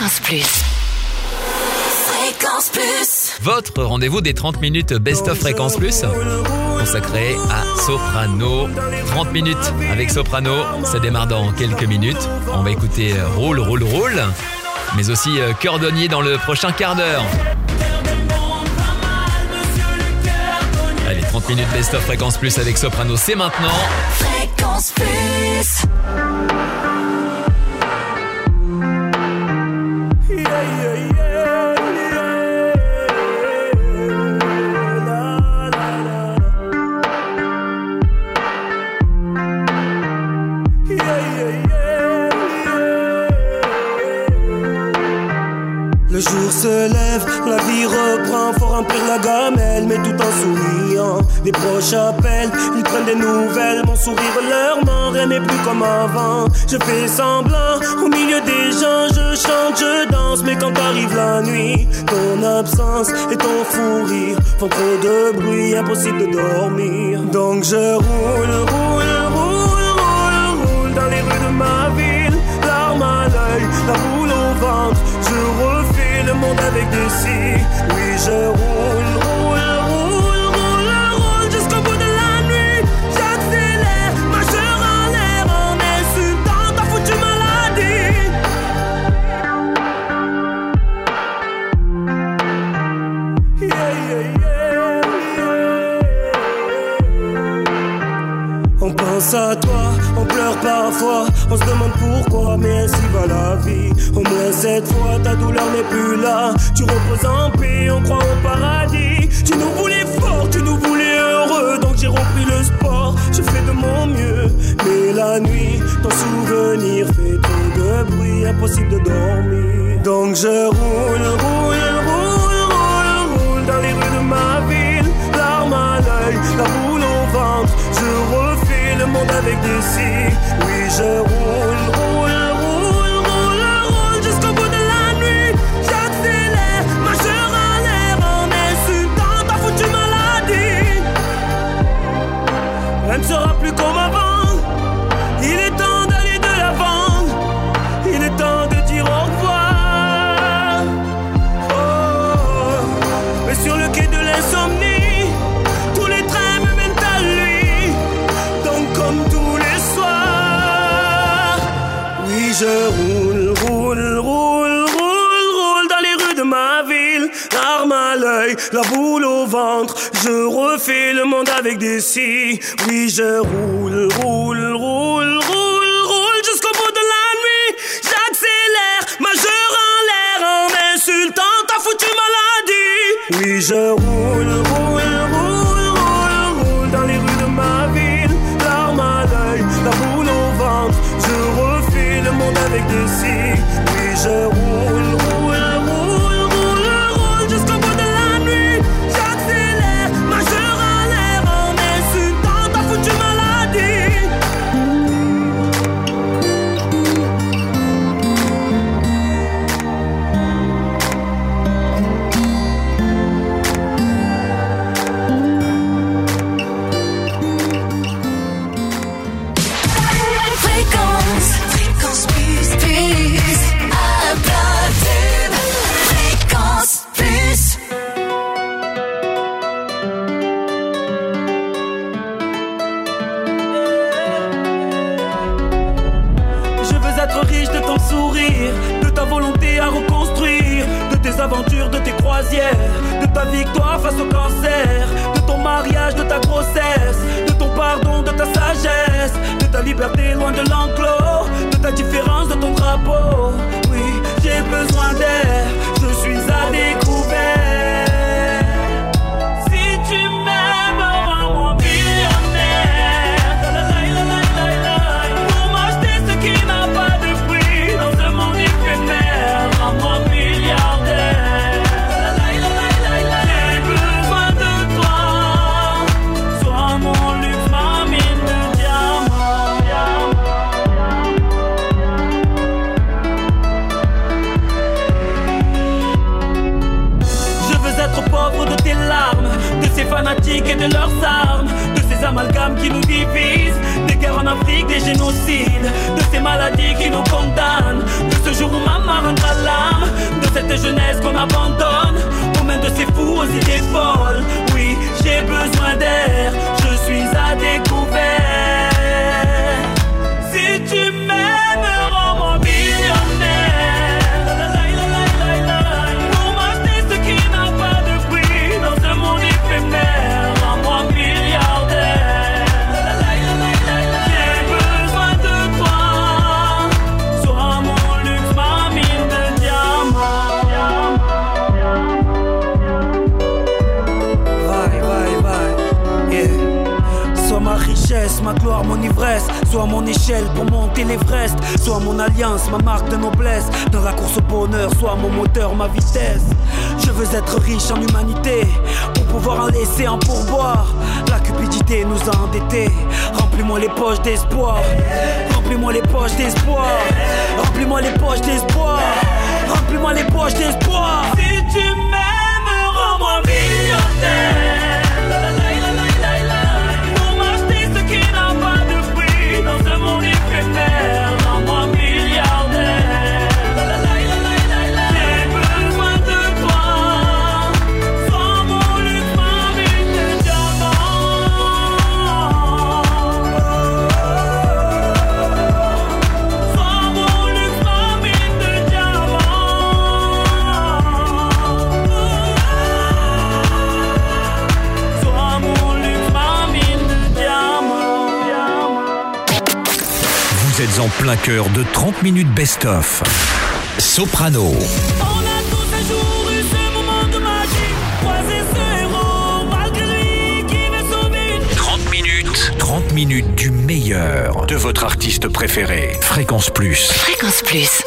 Fréquence Plus. Fréquence Plus. Votre rendez-vous des 30 minutes Best of Fréquence Plus consacré à Soprano. 30 minutes avec Soprano, ça démarre dans quelques minutes. On va écouter euh, Roule, Roule, Roule, mais aussi euh, Cordonnier dans le prochain quart d'heure. Allez, 30 minutes Best of Fréquence Plus avec Soprano, c'est maintenant. Fréquence Plus. Remplir la gamelle, mais tout en souriant. Les proches appellent, ils prennent des nouvelles, mon sourire leur ment, rien n'est plus comme avant. Je fais semblant, au milieu des gens, je chante, je danse, mais quand arrive la nuit, ton absence et ton fou rire font trop de bruit, impossible de dormir. Donc je roule, roule, roule, roule, roule dans les rues de ma ville, larmes à l'œil, la boule au ventre, je refais le avec des si. Oui, je roule, roule, roule, roule, roule jusqu'au bout de la nuit. J'accélère, majeur en l'air, en insultant ta foutue maladie. On pense à toi, on pleure parfois, on se demande pourquoi, mais ainsi va la vie. Cette fois, ta douleur n'est plus là. Tu reposes en paix, on croit au paradis. Tu nous voulais fort, tu nous voulais heureux, donc j'ai repris le sport. Je fais de mon mieux, mais la nuit, ton souvenir fait trop de bruit, impossible de dormir. Donc je roule, roule, roule, roule, roule dans les rues de ma ville, larmes à l'œil, la boule au ventre. Je refais le monde avec des si. Oui, je roule, roule, la boule au ventre. Je refais le monde avec des si. Oui je roule, roule, roule, roule, roule jusqu'au bout de la nuit. J'accélère, majeur en l'air, en insultant ta foutue maladie. Oui je roule, roule, roule, roule, roule dans les rues de ma ville, l'arme à l'œil, la boule au ventre. Je refais le monde avec des si. Sois mon alliance, ma marque de noblesse. Dans la course au bonheur, soit mon moteur, ma vitesse. Je veux être riche en humanité pour pouvoir en laisser en pourboire. La cupidité nous a endettés. Remplis-moi les poches d'espoir. Remplis-moi les poches d'espoir. Remplis-moi les poches d'espoir. Remplis-moi les poches d'espoir. Si tu m'aimes, rends-moi millionnaire. de 30 minutes best-of. Soprano. On a 30 minutes. 30 minutes du meilleur de votre artiste préféré. Fréquence Plus. Fréquence Plus.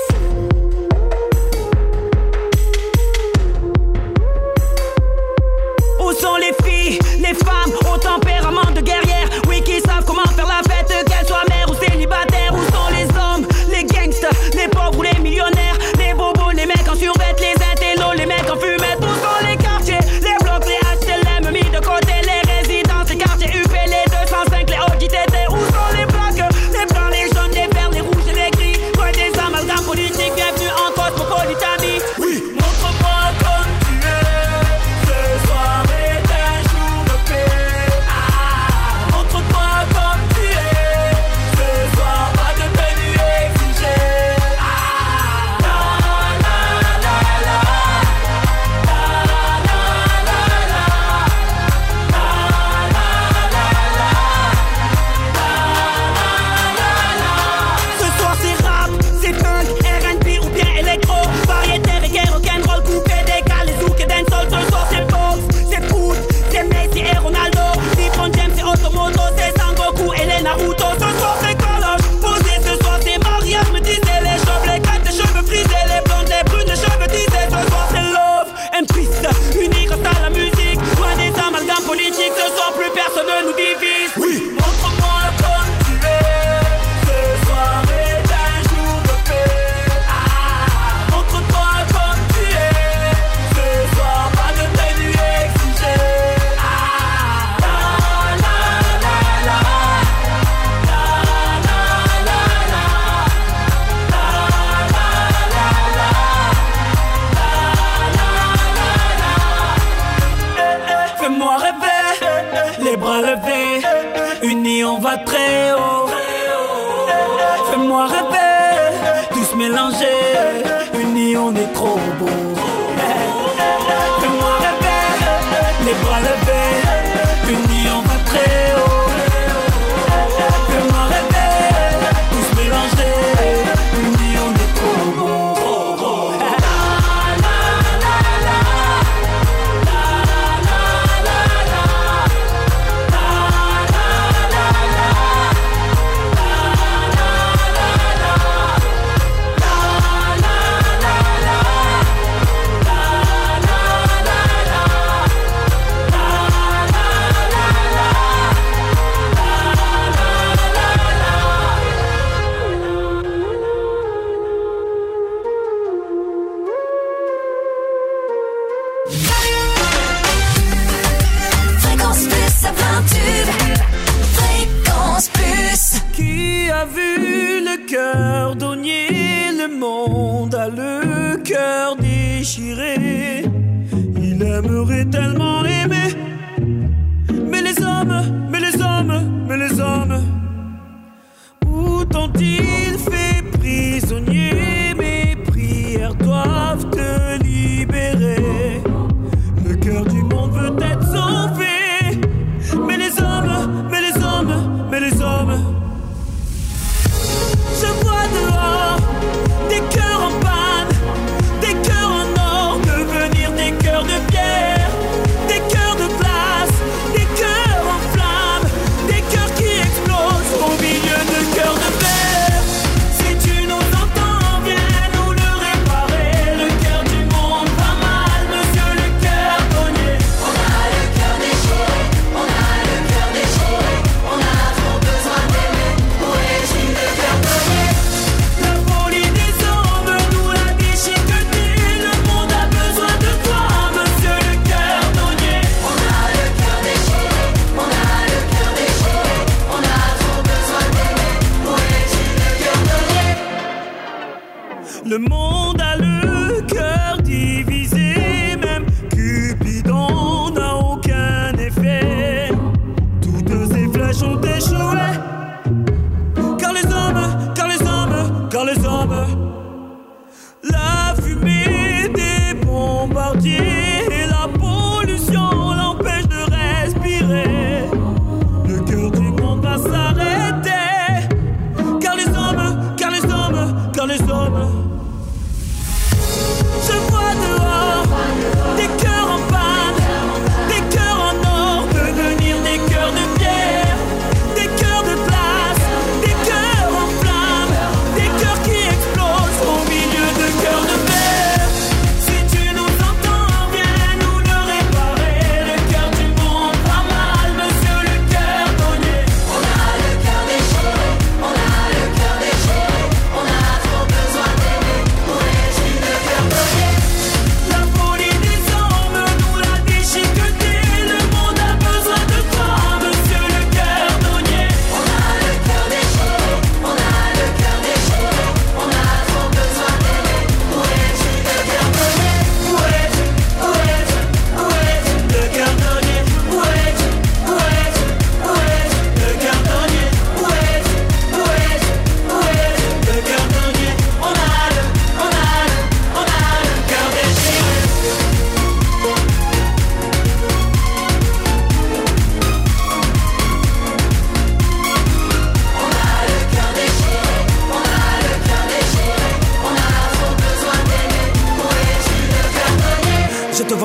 mélanger, unis on est trop beau.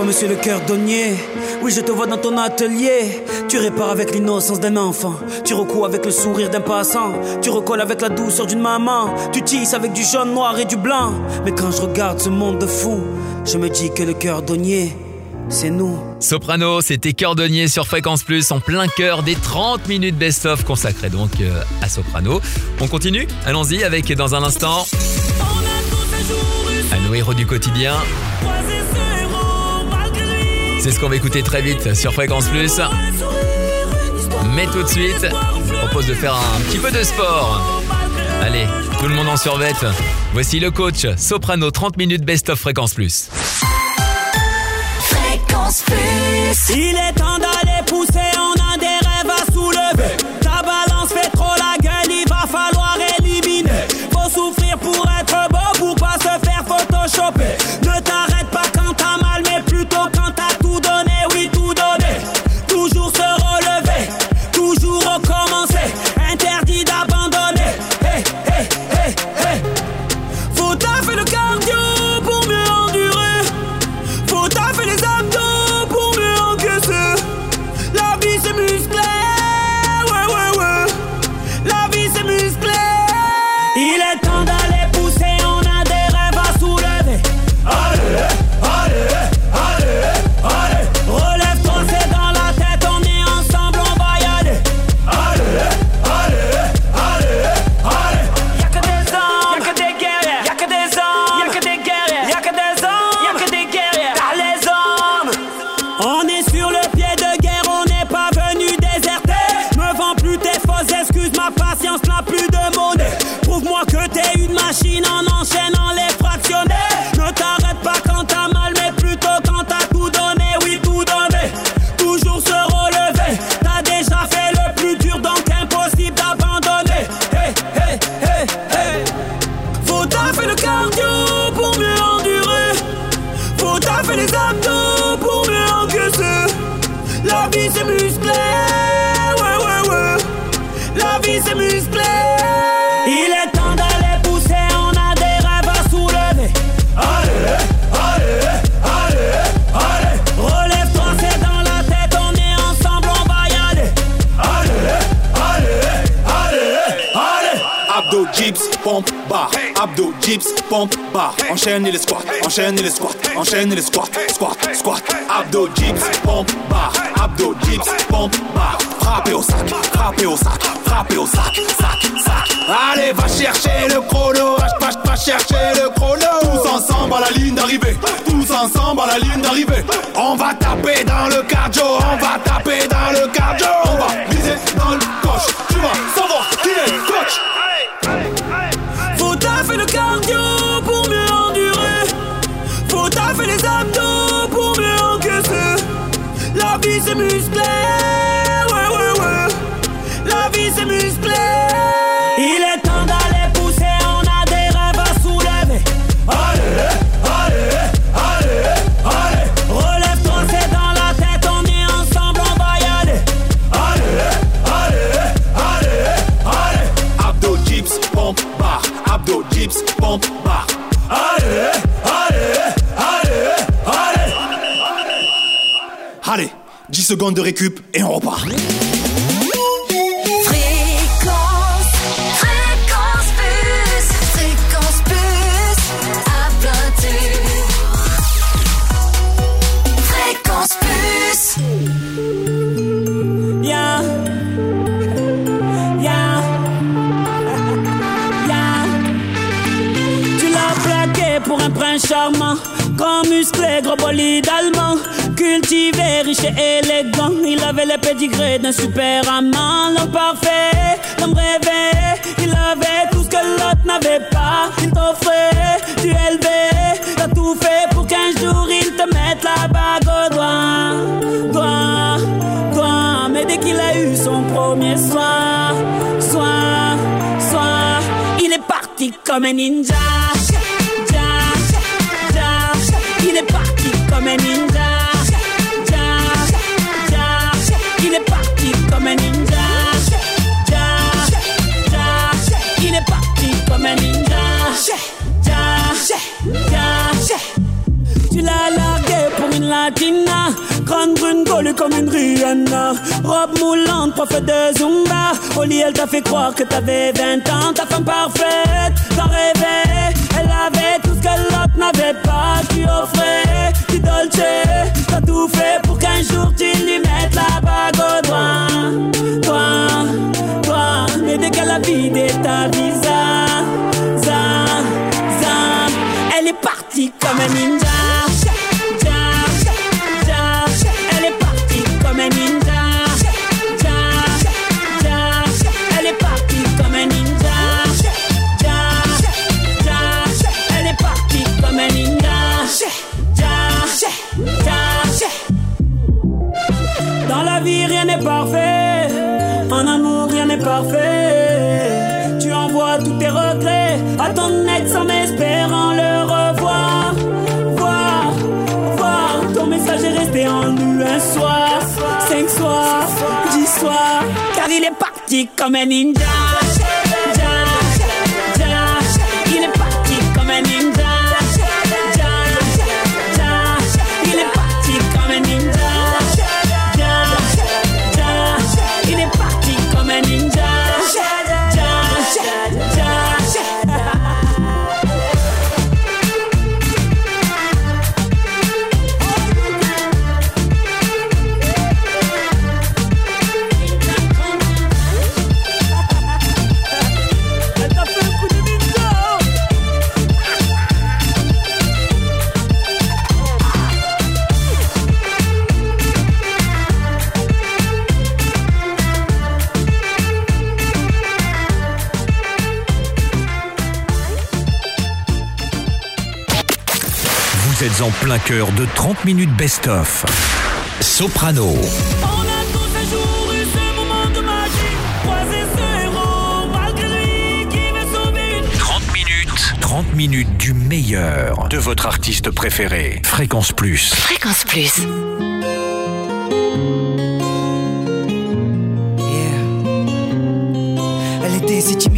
monsieur le Cœur Donnier, Oui, je te vois dans ton atelier. Tu répares avec l'innocence d'un enfant. Tu recoues avec le sourire d'un passant. Tu recolles avec la douceur d'une maman. Tu tisses avec du jaune, noir et du blanc. Mais quand je regarde ce monde de fou, je me dis que le Cœur Donnier, c'est nous. Soprano, c'était Cordonnier sur Fréquence Plus en plein cœur des 30 minutes best-of consacrées donc euh, à Soprano. On continue Allons-y avec dans un instant. À nos héros du quotidien. C'est ce qu'on va écouter très vite sur Fréquence Plus. Mais tout de suite, on propose de faire un petit peu de sport. Allez, tout le monde en survette. Voici le coach Soprano 30 minutes best of Fréquence Plus. Fréquence Plus. Il est temps d'aller pousser, on a des rêves à soulever. Abdo dips, pompe, barre. Abdo dips, pompe, barre. Enchaîne les squats, enchaîne les squats, enchaîne les squats, squat, squat. Abdo dips, pompe, barre. Abdo dips, pompe, barre. Frappez au sac, frappez au sac, frappez au sac, sac, sac. Allez, va chercher le chrono, va, chercher le chrono. Tous ensemble à la ligne d'arrivée, tous ensemble à la ligne d'arrivée. On va taper dans le cardio, on va taper dans le cardio. On va viser dans le coche, tu vas savoir qui est coach. Faut taffer le cardio pour mieux endurer. Faut taffer les abdos pour mieux encaisser. La vie c'est musclé. Secondes de récup et on repart. Fréquence, fréquence plus, fréquence plus, tube. Fréquence plus. Yeah. Yeah. Yeah. Tu l'as plaqué pour un prince charmant. Grand musclé, gros bolide allemand. Cultivé, riche et élégant. Il avait les pédigrés d'un super amant. L'homme parfait, l'homme rêvé. Il avait tout ce que l'autre n'avait pas. Il t'offrait du élevé. T'as tout fait pour qu'un jour il te mette la bague au doigt. Doigt, doigt. Mais dès qu'il a eu son premier soir, soir, soir, il est parti comme un ninja. Ja, ja, il est parti comme un ninja. Un ninja. Ja, ja, il est comme un ninja. Ja, ja, tu l'as largué pour une latina. Grande brune collée comme une Rihanna Robe moulante, prof de Zumba. Au lit elle t'a fait croire que t'avais 20 ans. Ta femme parfaite, t'en rêvais Elle avait tout ce que l'autre n'avait pas. Tu offrais Car il est parti comme un ninja Vous êtes en plein cœur de 30 minutes best-of. Soprano. On a tous un jour eu ce moment de magie Croiser ce héros malgré lui qui veut sauver une 30 minutes. 30 minutes du meilleur de votre artiste préféré. Fréquence Plus. Fréquence plus. Elle était si timide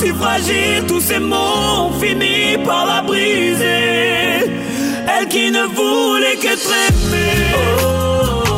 Si fragile, tous ces mots ont fini par la briser. Elle qui ne voulait qu'être aimée. Oh,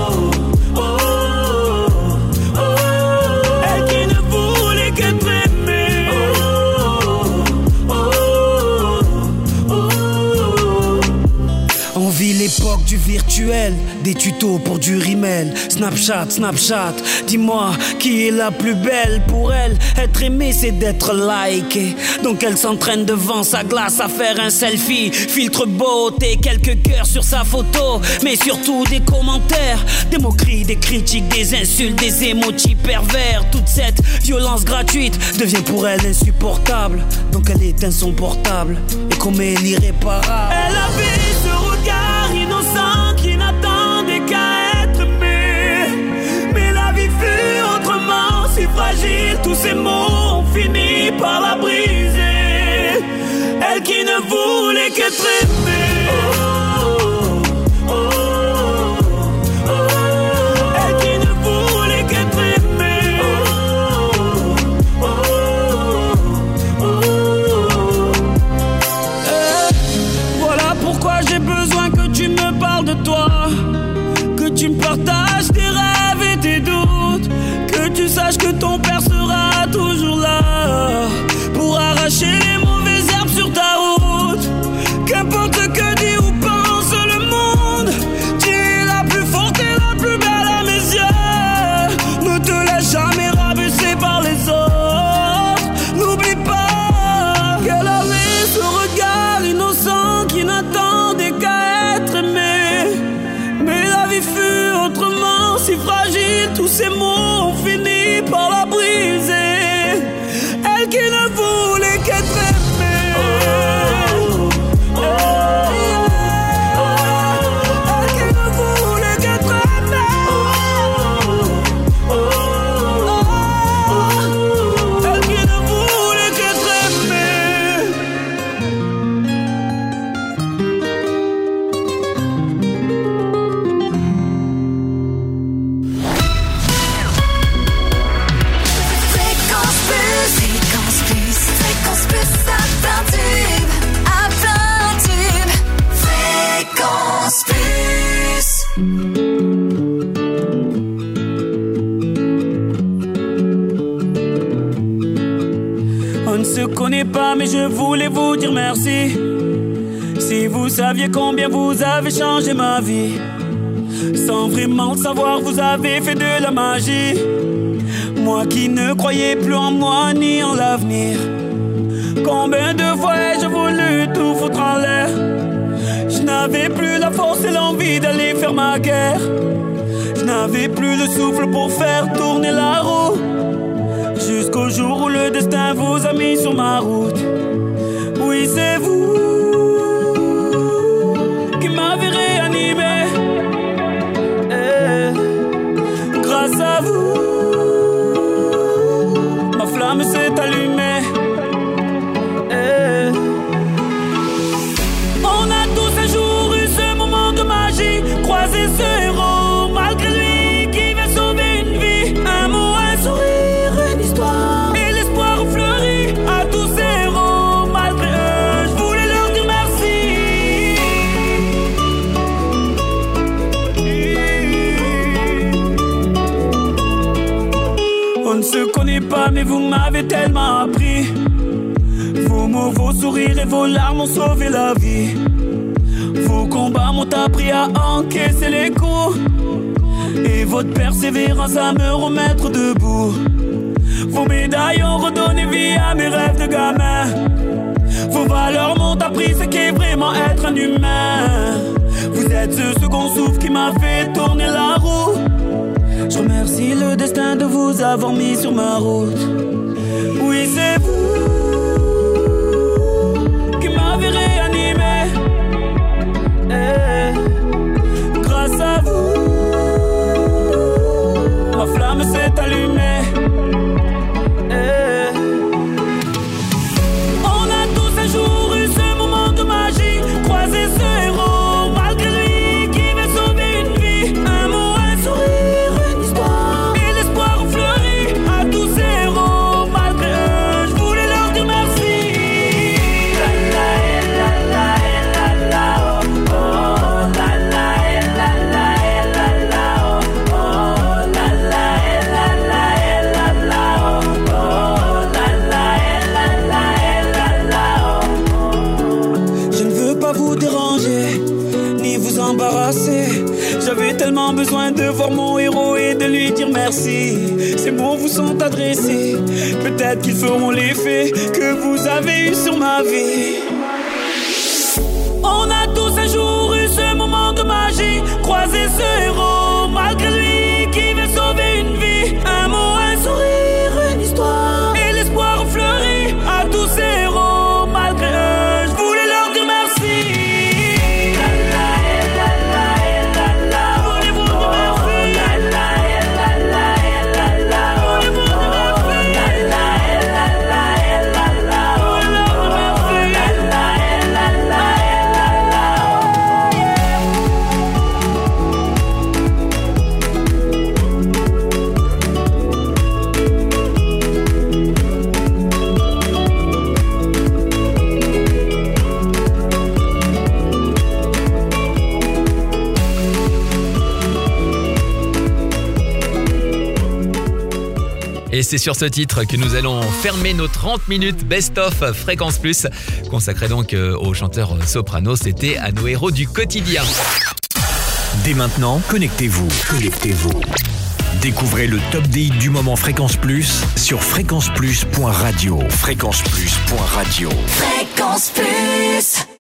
virtuel, des tutos pour du rimel. Snapchat, Snapchat, dis-moi qui est la plus belle pour elle. Être aimée, c'est d'être likée. Donc elle s'entraîne devant sa glace à faire un selfie. Filtre beauté, quelques cœurs sur sa photo. Mais surtout des commentaires, des moqueries, des critiques, des insultes, des émojis pervers. Toute cette violence gratuite devient pour elle insupportable. Donc elle éteint son portable et commet l'irréparable. Elle avait Tous ces fini par la briser. Mais je voulais vous dire merci. Si vous saviez combien vous avez changé ma vie, sans vraiment savoir, vous avez fait de la magie. Moi qui ne croyais plus en moi ni en l'avenir. Combien de fois ai-je voulu tout foutre en l'air? Je n'avais plus la force et l'envie d'aller faire ma guerre. Je n'avais plus le souffle pour faire tourner la roue. Jusqu'au jour où le destin vous a mis sur ma route. M'avez tellement appris. Vos mots, vos sourires et vos larmes ont sauvé la vie. Vos combats m'ont appris à encaisser les coups. Et votre persévérance à me remettre debout. Vos médailles ont redonné vie à mes rêves de gamin. Vos valeurs m'ont appris ce qu'est vraiment être un humain. Vous êtes ce second souffle qui m'a fait tourner la roue. Je remercie le destin de vous avoir mis sur ma route. Oui, c'est vous qui se c'est sur ce titre que nous allons fermer nos 30 minutes best-of Fréquence Plus, consacré donc euh, au chanteur euh, soprano. C'était à nos héros du quotidien. Dès maintenant, connectez-vous. Connectez-vous. Découvrez le top des hits du moment Fréquence Plus sur fréquenceplus.radio. Fréquenceplus.radio. Fréquence